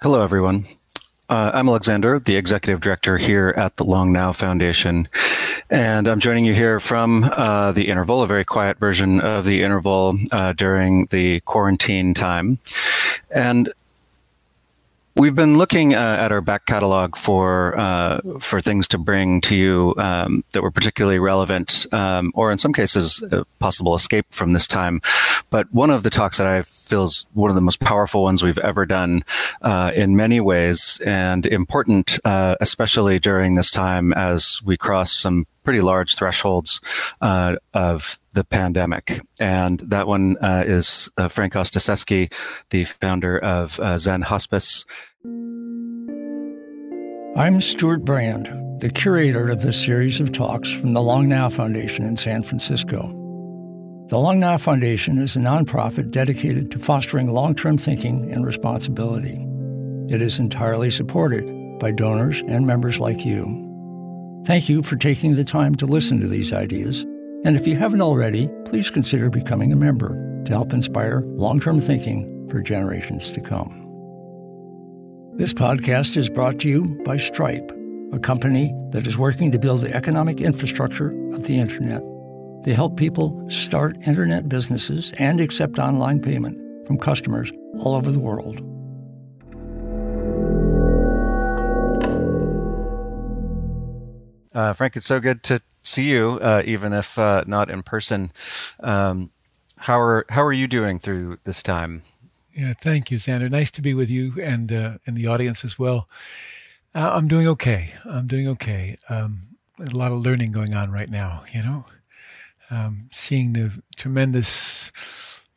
Hello, everyone. Uh, I'm Alexander, the executive director here at the Long Now Foundation. And I'm joining you here from uh, the interval, a very quiet version of the interval uh, during the quarantine time. And We've been looking uh, at our back catalog for uh, for things to bring to you um, that were particularly relevant, um, or in some cases, a possible escape from this time. But one of the talks that I feel is one of the most powerful ones we've ever done, uh, in many ways, and important, uh, especially during this time as we cross some pretty large thresholds uh, of the pandemic. And that one uh, is uh, Frank Ostaseski, the founder of uh, Zen Hospice. I'm Stewart Brand, the curator of this series of talks from the Long Now Foundation in San Francisco. The Long Now Foundation is a nonprofit dedicated to fostering long term thinking and responsibility. It is entirely supported by donors and members like you. Thank you for taking the time to listen to these ideas. And if you haven't already, please consider becoming a member to help inspire long term thinking for generations to come. This podcast is brought to you by Stripe, a company that is working to build the economic infrastructure of the Internet. They help people start Internet businesses and accept online payment from customers all over the world. Uh, Frank, it's so good to see you, uh, even if uh, not in person. Um, how are how are you doing through this time? Yeah, thank you, Xander. Nice to be with you and uh, and the audience as well. Uh, I'm doing okay. I'm doing okay. Um, a lot of learning going on right now. You know, um, seeing the tremendous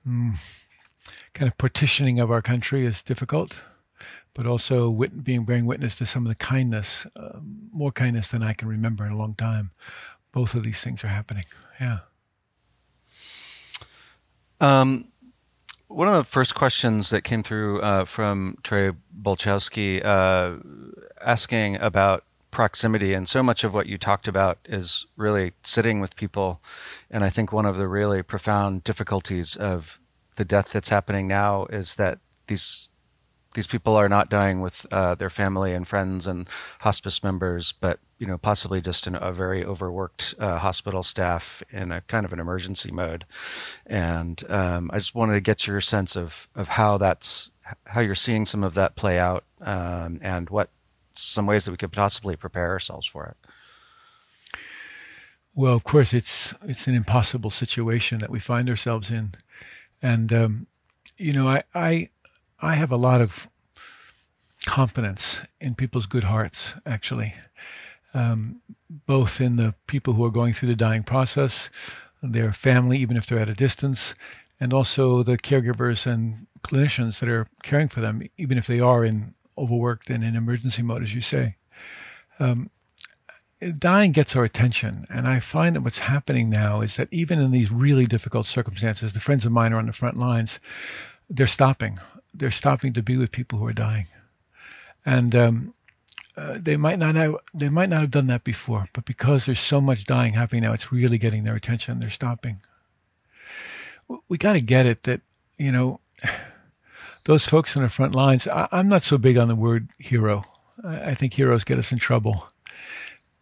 mm, kind of partitioning of our country is difficult but also wit- being bearing witness to some of the kindness, uh, more kindness than I can remember in a long time. Both of these things are happening. Yeah. Um, one of the first questions that came through uh, from Trey Bolchowski uh, asking about proximity, and so much of what you talked about is really sitting with people. And I think one of the really profound difficulties of the death that's happening now is that these these people are not dying with uh, their family and friends and hospice members, but you know possibly just in a very overworked uh, hospital staff in a kind of an emergency mode. And um, I just wanted to get your sense of of how that's how you're seeing some of that play out, um, and what some ways that we could possibly prepare ourselves for it. Well, of course, it's it's an impossible situation that we find ourselves in, and um, you know, I, I I have a lot of confidence in people's good hearts, actually, um, both in the people who are going through the dying process, their family, even if they're at a distance, and also the caregivers and clinicians that are caring for them, even if they are in overworked and in emergency mode, as you say. Um, dying gets our attention. And I find that what's happening now is that even in these really difficult circumstances, the friends of mine are on the front lines, they're stopping they're stopping to be with people who are dying, and um, uh, they might not have they might not have done that before, but because there's so much dying happening now, it's really getting their attention. They're stopping. We got to get it that you know those folks on the front lines. I, am not so big on the word hero. I, I, think heroes get us in trouble,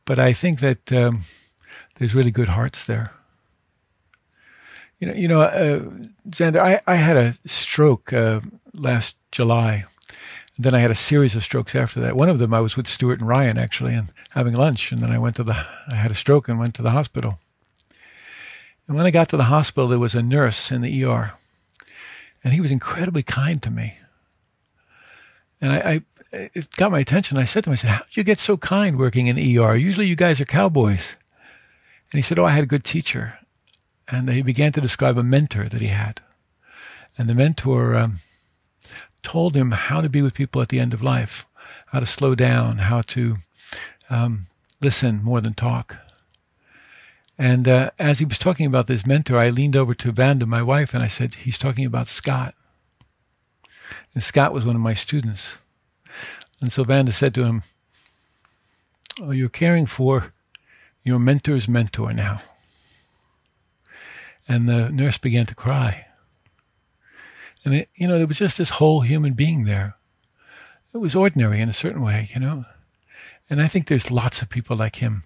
but I think that um, there's really good hearts there. You know, you know, uh, Xander, I, I had a stroke uh, last July. Then I had a series of strokes after that. One of them I was with Stewart and Ryan actually and having lunch, and then I went to the I had a stroke and went to the hospital. And when I got to the hospital, there was a nurse in the ER, and he was incredibly kind to me. And I, I it got my attention. I said to him, I said, "How did you get so kind working in ER? Usually you guys are cowboys." And he said, "Oh, I had a good teacher." and he began to describe a mentor that he had. And the mentor um, told him how to be with people at the end of life, how to slow down, how to um, listen more than talk. And uh, as he was talking about this mentor, I leaned over to Vanda, my wife, and I said, He's talking about Scott. And Scott was one of my students. And so Vanda said to him, Oh, you're caring for your mentor's mentor now. And the nurse began to cry. And, it, you know, there was just this whole human being there. it was ordinary in a certain way, you know. And I think there's lots of people like him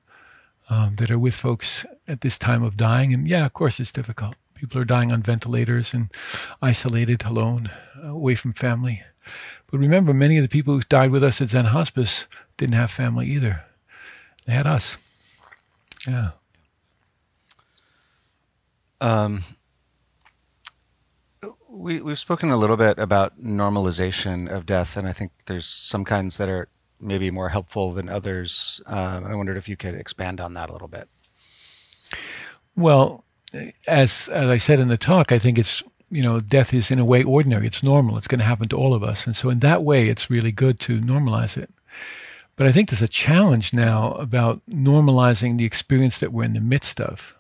um, that are with folks at this time of dying. And yeah, of course, it's difficult. People are dying on ventilators and isolated, alone, away from family. But remember, many of the people who died with us at Zen Hospice didn't have family either. They had us. Yeah. Um, we, we've spoken a little bit about normalization of death, and I think there's some kinds that are maybe more helpful than others. Um, I wondered if you could expand on that a little bit. Well, as as I said in the talk, I think it's you know death is in a way ordinary. It's normal. It's going to happen to all of us, and so in that way, it's really good to normalize it. But I think there's a challenge now about normalizing the experience that we're in the midst of.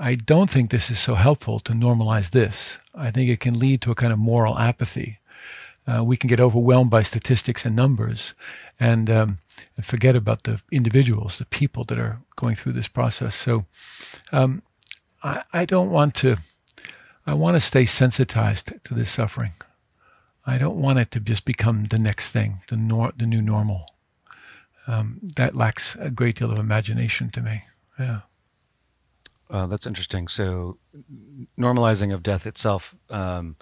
I don't think this is so helpful to normalize this. I think it can lead to a kind of moral apathy. Uh, we can get overwhelmed by statistics and numbers and, um, and forget about the individuals, the people that are going through this process. So um, I, I don't want to, I want to stay sensitized to this suffering. I don't want it to just become the next thing, the, nor- the new normal. Um, that lacks a great deal of imagination to me. Yeah. Uh, that's interesting. So, normalizing of death itself um,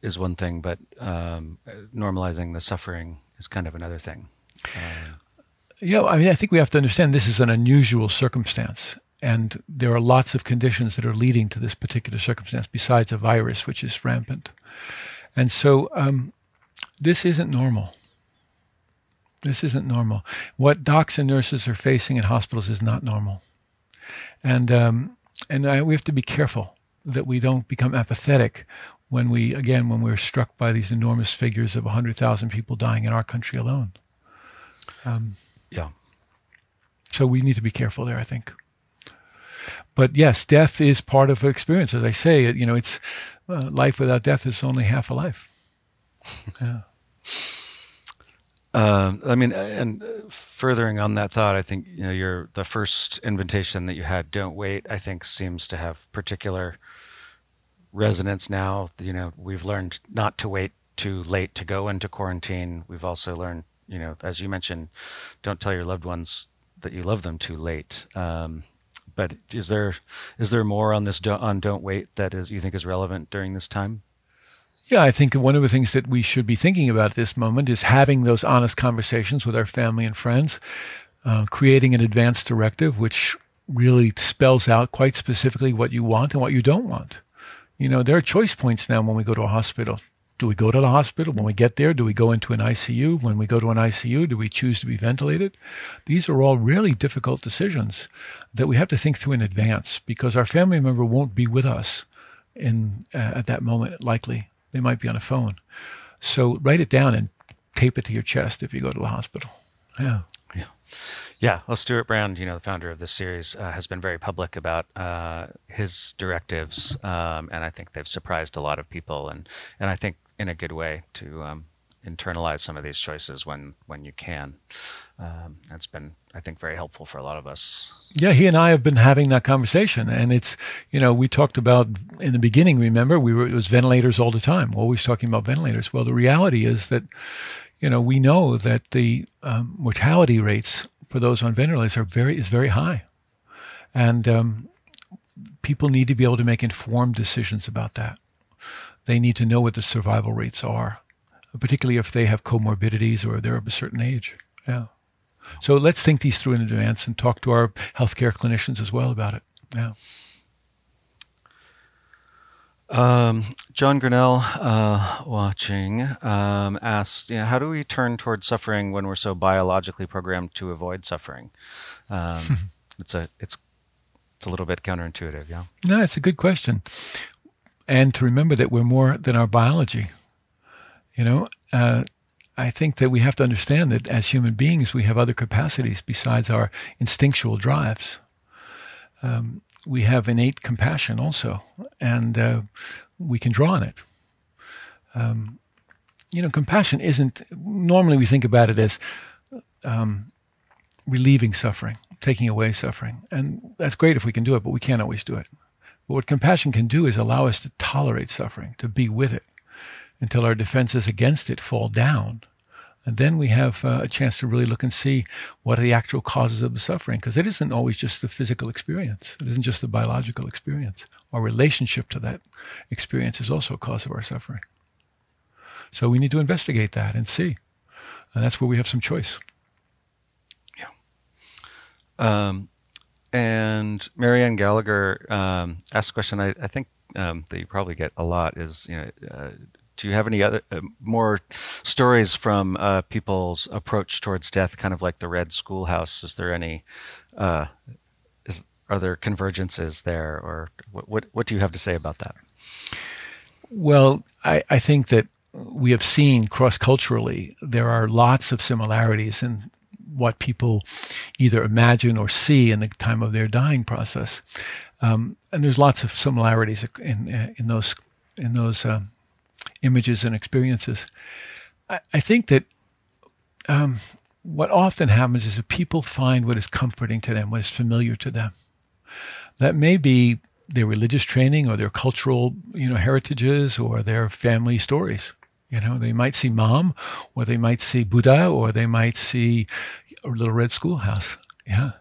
is one thing, but um, normalizing the suffering is kind of another thing. Um, yeah, I mean, I think we have to understand this is an unusual circumstance, and there are lots of conditions that are leading to this particular circumstance besides a virus, which is rampant. And so, um, this isn't normal. This isn't normal. What docs and nurses are facing in hospitals is not normal and um, and I, we have to be careful that we don't become apathetic when we again when we're struck by these enormous figures of 100,000 people dying in our country alone. Um, yeah. So we need to be careful there, I think. But yes, death is part of experience. As I say, you know, it's uh, life without death is only half a life. yeah. Um, I mean, and furthering on that thought, I think you know your the first invitation that you had, "Don't wait," I think seems to have particular resonance now. You know, we've learned not to wait too late to go into quarantine. We've also learned, you know, as you mentioned, don't tell your loved ones that you love them too late. Um, but is there is there more on this on don't wait that is you think is relevant during this time? Yeah, I think one of the things that we should be thinking about at this moment is having those honest conversations with our family and friends, uh, creating an advance directive which really spells out quite specifically what you want and what you don't want. You know, there are choice points now when we go to a hospital. Do we go to the hospital? When we get there, do we go into an ICU? When we go to an ICU, do we choose to be ventilated? These are all really difficult decisions that we have to think through in advance because our family member won't be with us in uh, at that moment likely they might be on a phone. So write it down and tape it to your chest if you go to the hospital. Yeah. Yeah. Yeah. Well, Stewart Brand, you know, the founder of this series, uh, has been very public about uh, his directives, um, and I think they've surprised a lot of people, and and I think in a good way to um, internalize some of these choices when when you can. Um, that's been, I think, very helpful for a lot of us. Yeah, he and I have been having that conversation, and it's you know we talked about in the beginning. Remember, we were it was ventilators all the time, always talking about ventilators. Well, the reality is that you know we know that the um, mortality rates for those on ventilators are very is very high, and um, people need to be able to make informed decisions about that. They need to know what the survival rates are particularly if they have comorbidities or they're of a certain age. Yeah. So let's think these through in advance and talk to our healthcare clinicians as well about it. Yeah. Um, John Grinnell, uh, watching, um, asked, you know, how do we turn towards suffering when we're so biologically programmed to avoid suffering? Um, it's a, it's, it's a little bit counterintuitive. Yeah. No, it's a good question. And to remember that we're more than our biology. You know, uh, I think that we have to understand that as human beings, we have other capacities besides our instinctual drives. Um, we have innate compassion also, and uh, we can draw on it. Um, you know, compassion isn't, normally we think about it as um, relieving suffering, taking away suffering. And that's great if we can do it, but we can't always do it. But what compassion can do is allow us to tolerate suffering, to be with it until our defenses against it fall down And then we have uh, a chance to really look and see what are the actual causes of the suffering, because it isn't always just the physical experience. It isn't just the biological experience. Our relationship to that experience is also a cause of our suffering. So we need to investigate that and see. And that's where we have some choice. Yeah. Um, and Marianne Gallagher um, asked a question I, I think um, that you probably get a lot is, you know, uh, do you have any other uh, more stories from uh, people's approach towards death, kind of like the Red Schoolhouse? Is there any, uh, is, are there convergences there, or what, what, what do you have to say about that? Well, I, I think that we have seen cross culturally there are lots of similarities in what people either imagine or see in the time of their dying process. Um, and there's lots of similarities in in those in those uh, images and experiences. I, I think that um, what often happens is that people find what is comforting to them, what is familiar to them. That may be their religious training or their cultural, you know, heritages or their family stories. You know, they might see mom, or they might see Buddha, or they might see a little red schoolhouse. Yeah.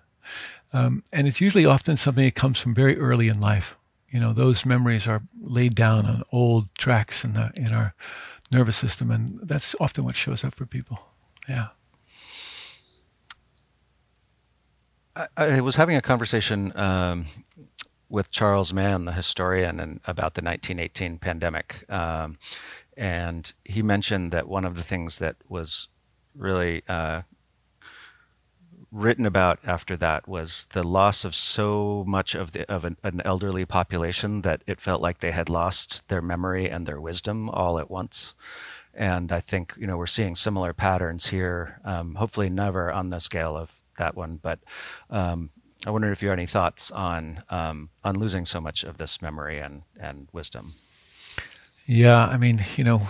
Um, and it's usually often something that comes from very early in life. You know, those memories are laid down on old tracks in the in our nervous system, and that's often what shows up for people. Yeah. I, I was having a conversation um, with Charles Mann, the historian, and about the 1918 pandemic. Um, and he mentioned that one of the things that was really uh, written about after that was the loss of so much of the of an, an, elderly population that it felt like they had lost their memory and their wisdom all at once. And I think you know we're seeing similar patterns here. Um, hopefully, never on the scale of that one, but um, I wonder if you have any thoughts on um, on losing so much of this memory and and wisdom. Yeah, I mean, you know,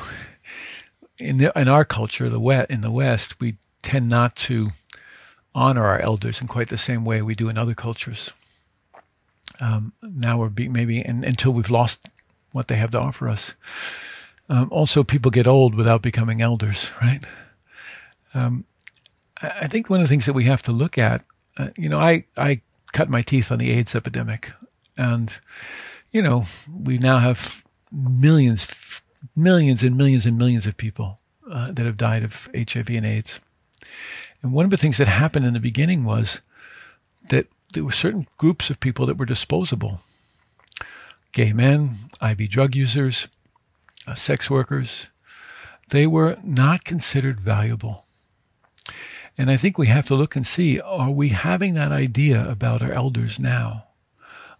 in the, in our culture, the west in the West, we tend not to honor our elders in quite the same way we do in other cultures. Um, now we're being maybe and, until we've lost what they have to offer us. Um, also, people get old without becoming elders, right? Um, I, I think one of the things that we have to look at, uh, you know, I I cut my teeth on the AIDS epidemic, and you know, we now have millions, millions and millions and millions of people uh, that have died of HIV and AIDS. And one of the things that happened in the beginning was that there were certain groups of people that were disposable gay men, IV drug users, uh, sex workers. They were not considered valuable. And I think we have to look and see are we having that idea about our elders now?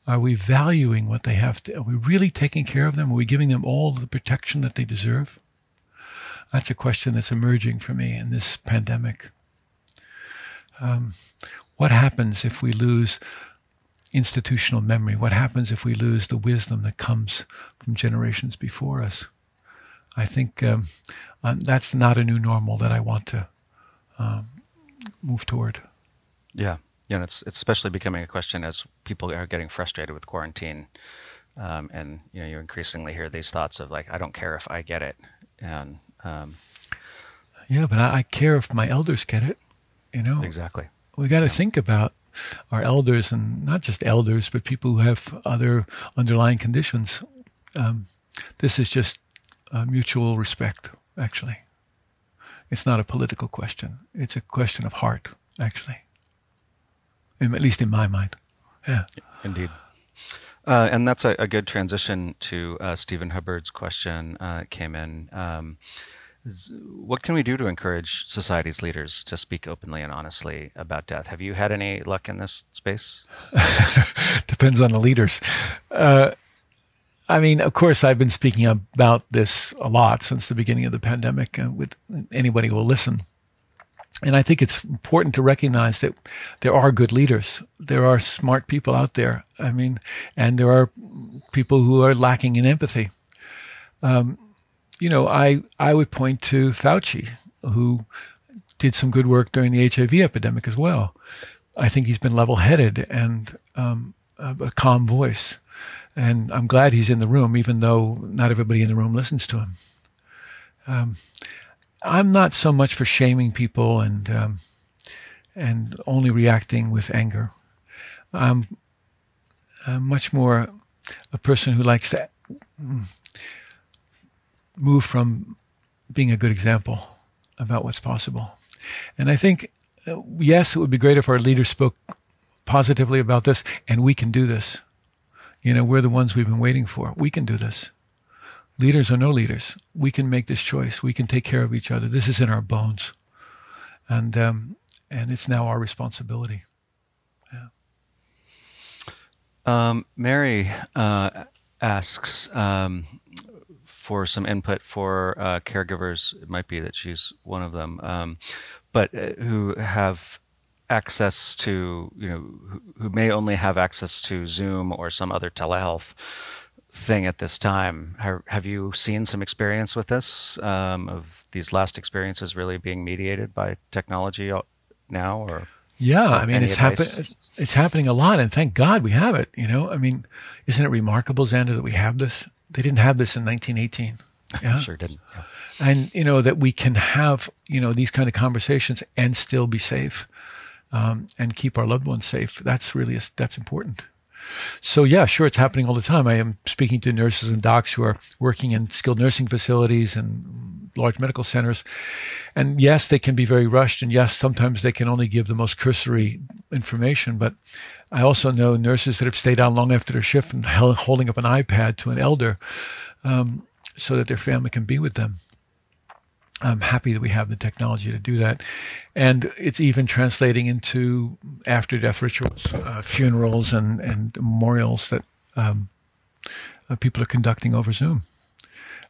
Are we valuing what they have to? Are we really taking care of them? Are we giving them all the protection that they deserve? That's a question that's emerging for me in this pandemic. Um, what happens if we lose institutional memory? What happens if we lose the wisdom that comes from generations before us? I think um, um, that's not a new normal that I want to um, move toward. Yeah you know, it's it's especially becoming a question as people are getting frustrated with quarantine, um, and you know, you increasingly hear these thoughts of like, I don't care if I get it, and um, yeah, but I, I, care if my elders get it. You know, exactly. We got to yeah. think about our elders, and not just elders, but people who have other underlying conditions. Um, this is just mutual respect, actually. It's not a political question. It's a question of heart, actually at least in my mind. Yeah. Indeed. Uh, and that's a, a, good transition to uh, Stephen Hubbard's question uh, came in. Um, what can we do to encourage society's leaders to speak openly and honestly about death? Have you had any luck in this space? Depends on the leaders. Uh, I mean, of course, I've been speaking about this a lot since the beginning of the pandemic uh, with anybody who will listen. And I think it's important to recognize that there are good leaders. There are smart people out there. I mean, and there are people who are lacking in empathy. Um, you know, I, I would point to Fauci, who did some good work during the HIV epidemic as well. I think he's been level headed and um, a, a calm voice. And I'm glad he's in the room, even though not everybody in the room listens to him. Um, I'm not so much for shaming people and um, and only reacting with anger. I'm, I'm much more a person who likes to move from being a good example about what's possible. And I think, uh, yes, it would be great if our leaders spoke positively about this, and we can do this. You know, we're the ones we've been waiting for. We can do this. Leaders or no leaders, we can make this choice. We can take care of each other. This is in our bones, and um, and it's now our responsibility. Yeah. Um, Mary uh, asks um, for some input for uh, caregivers. It might be that she's one of them, um, but uh, who have access to you know who, who may only have access to Zoom or some other telehealth thing at this time. Have, have you seen some experience with this um, of these last experiences really being mediated by technology now, or? Yeah, I mean it's happening. It's happening a lot, and thank God we have it. You know, I mean, isn't it remarkable, Xander, that we have this? They didn't have this in 1918. Yeah, sure didn't. Yeah. And you know that we can have you know these kind of conversations and still be safe, um, and keep our loved ones safe. That's really that's important. So yeah, sure, it's happening all the time. I am speaking to nurses and docs who are working in skilled nursing facilities and large medical centers. And yes, they can be very rushed. And yes, sometimes they can only give the most cursory information. But I also know nurses that have stayed on long after their shift and holding up an iPad to an elder um, so that their family can be with them. I'm happy that we have the technology to do that. And it's even translating into after death rituals, uh, funerals, and, and memorials that um, uh, people are conducting over Zoom.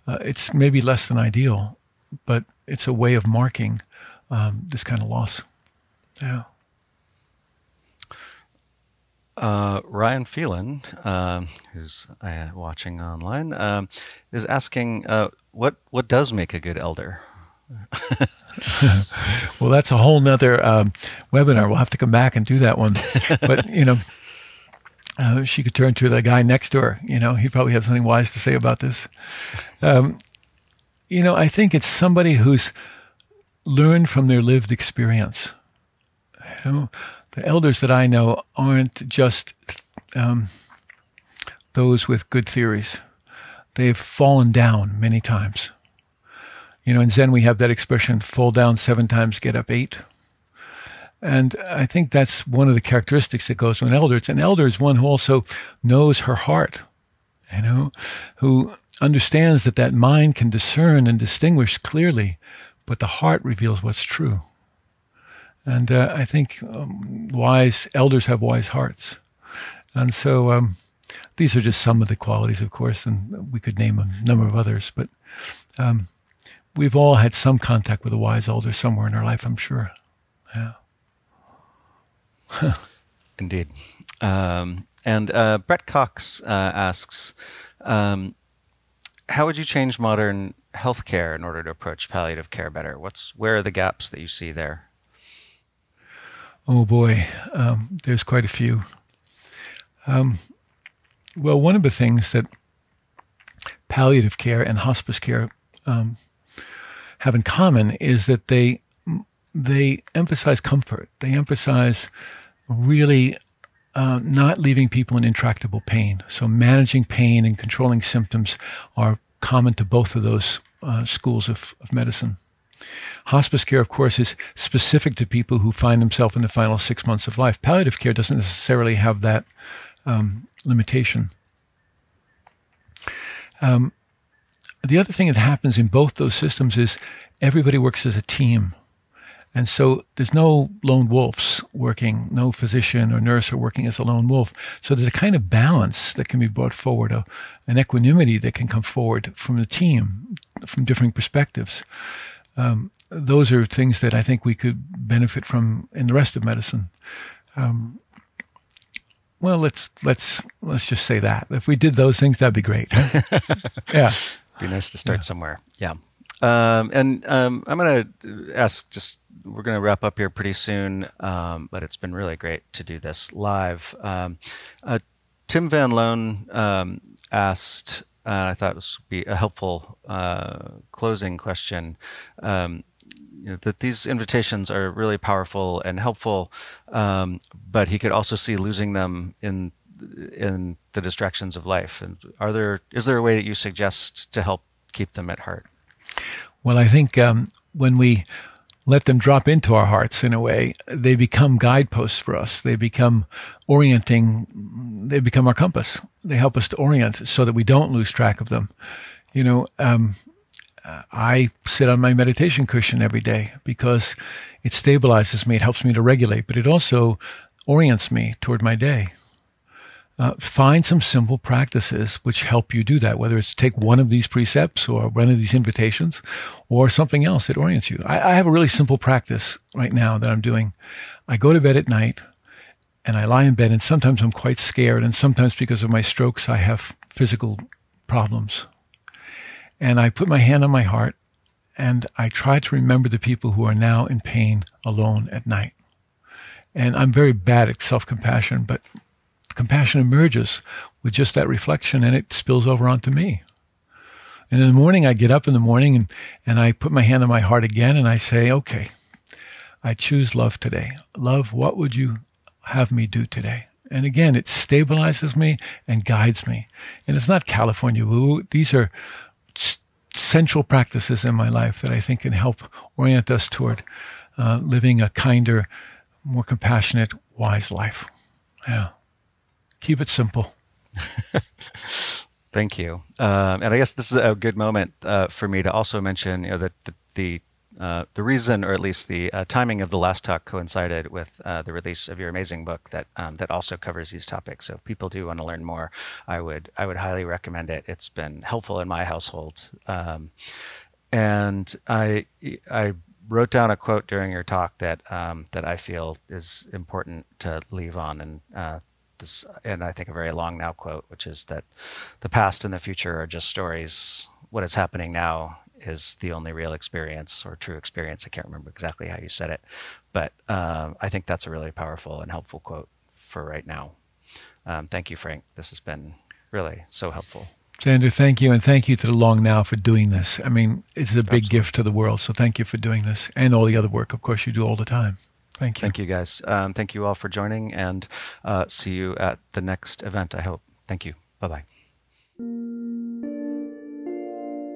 Uh, it's maybe less than ideal, but it's a way of marking um, this kind of loss. Yeah. Uh, Ryan Phelan, um, who's uh, watching online, um, is asking, uh, "What what does make a good elder?" well, that's a whole nother um, webinar. We'll have to come back and do that one. but you know, uh, she could turn to the guy next door. You know, he'd probably have something wise to say about this. Um, you know, I think it's somebody who's learned from their lived experience. You know, the elders that I know aren't just um, those with good theories. They've fallen down many times. You know, in Zen we have that expression, fall down seven times, get up eight. And I think that's one of the characteristics that goes with an elder. It's an elder is one who also knows her heart, you know, who understands that that mind can discern and distinguish clearly, but the heart reveals what's true. And uh, I think um, wise elders have wise hearts. And so um, these are just some of the qualities, of course, and we could name a number of others, but um, we've all had some contact with a wise elder somewhere in our life, I'm sure. Yeah. Indeed. Um, and uh, Brett Cox uh, asks, um, how would you change modern healthcare in order to approach palliative care better? What's where are the gaps that you see there? Oh boy, um, there's quite a few. Um, well, one of the things that palliative care and hospice care um, have in common is that they they emphasize comfort. They emphasize really uh, not leaving people in intractable pain. So managing pain and controlling symptoms are common to both of those uh, schools of, of medicine. Hospice care, of course, is specific to people who find themselves in the final six months of life. Palliative care doesn't necessarily have that um, limitation. Um, the other thing that happens in both those systems is everybody works as a team. And so there's no lone wolves working, no physician or nurse are working as a lone wolf. So there's a kind of balance that can be brought forward, a, an equanimity that can come forward from the team, from different perspectives. Um, those are things that I think we could benefit from in the rest of medicine. Um, well, let's let's let's just say that if we did those things, that'd be great. yeah, be nice to start yeah. somewhere. Yeah. Um, and um, I'm going to ask just, we're going to wrap up here pretty soon, um, but it's been really great to do this live. Um, uh, Tim Van Loan um, asked, uh, I thought this would be a helpful uh, closing question. Um, you know, that these invitations are really powerful and helpful, but he could also see losing them in in the distractions of life. And are there is there a way that you suggest to help keep them at heart? Well, I think um, when we let them drop into our hearts in a way, they become guideposts for us. They become orienting. They become our compass. They help us to orient so that we don't lose track of them. You know, um, I sit on my meditation cushion every day because it stabilizes me. It helps me to regulate, but it also orients me toward my day. Uh, find some simple practices which help you do that, whether it's take one of these precepts or one of these invitations or something else that orients you. I, I have a really simple practice right now that I'm doing. I go to bed at night and I lie in bed, and sometimes I'm quite scared, and sometimes because of my strokes, I have physical problems. And I put my hand on my heart and I try to remember the people who are now in pain alone at night. And I'm very bad at self compassion, but compassion emerges with just that reflection and it spills over onto me. And in the morning, I get up in the morning and, and I put my hand on my heart again and I say, okay, I choose love today. Love, what would you have me do today? And again, it stabilizes me and guides me. And it's not California woo. These are central practices in my life that I think can help orient us toward uh, living a kinder, more compassionate, wise life. Yeah keep it simple. Thank you. Um, and I guess this is a good moment uh, for me to also mention, you know, that the the, uh, the reason, or at least the uh, timing of the last talk, coincided with uh, the release of your amazing book that um, that also covers these topics. So if people do want to learn more, I would I would highly recommend it. It's been helpful in my household, um, and I I wrote down a quote during your talk that um, that I feel is important to leave on, and uh, this, and I think a very long now quote, which is that the past and the future are just stories. What is happening now is the only real experience or true experience. I can't remember exactly how you said it, but um, I think that's a really powerful and helpful quote for right now. Um, thank you, Frank. This has been really so helpful. Xander, thank you. And thank you to the Long Now for doing this. I mean, it's a big Absolutely. gift to the world. So thank you for doing this and all the other work, of course, you do all the time. Thank you. Thank you, guys. Um, thank you all for joining and uh, see you at the next event, I hope. Thank you. Bye bye.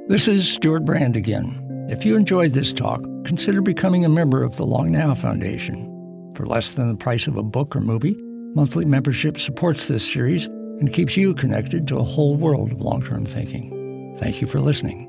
This is Stewart Brand again. If you enjoyed this talk, consider becoming a member of the Long Now Foundation. For less than the price of a book or movie, monthly membership supports this series and keeps you connected to a whole world of long term thinking. Thank you for listening.